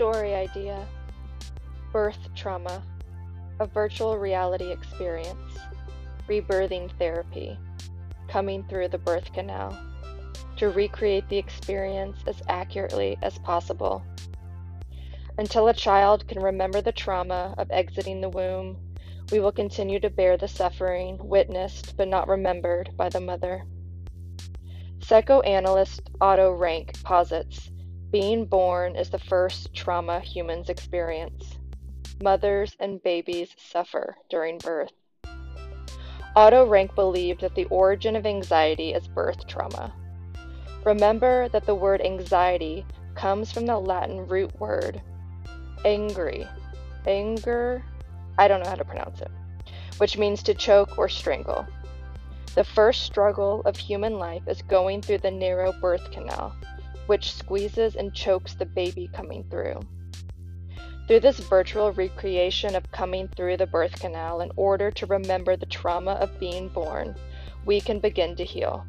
Story idea Birth trauma, a virtual reality experience, rebirthing therapy, coming through the birth canal to recreate the experience as accurately as possible. Until a child can remember the trauma of exiting the womb, we will continue to bear the suffering witnessed but not remembered by the mother. Psychoanalyst Otto Rank posits being born is the first trauma humans experience. Mothers and babies suffer during birth. Otto Rank believed that the origin of anxiety is birth trauma. Remember that the word anxiety comes from the Latin root word angry, anger, I don't know how to pronounce it, which means to choke or strangle. The first struggle of human life is going through the narrow birth canal, which squeezes and chokes the baby coming through. Through this virtual recreation of coming through the birth canal in order to remember the trauma of being born, we can begin to heal.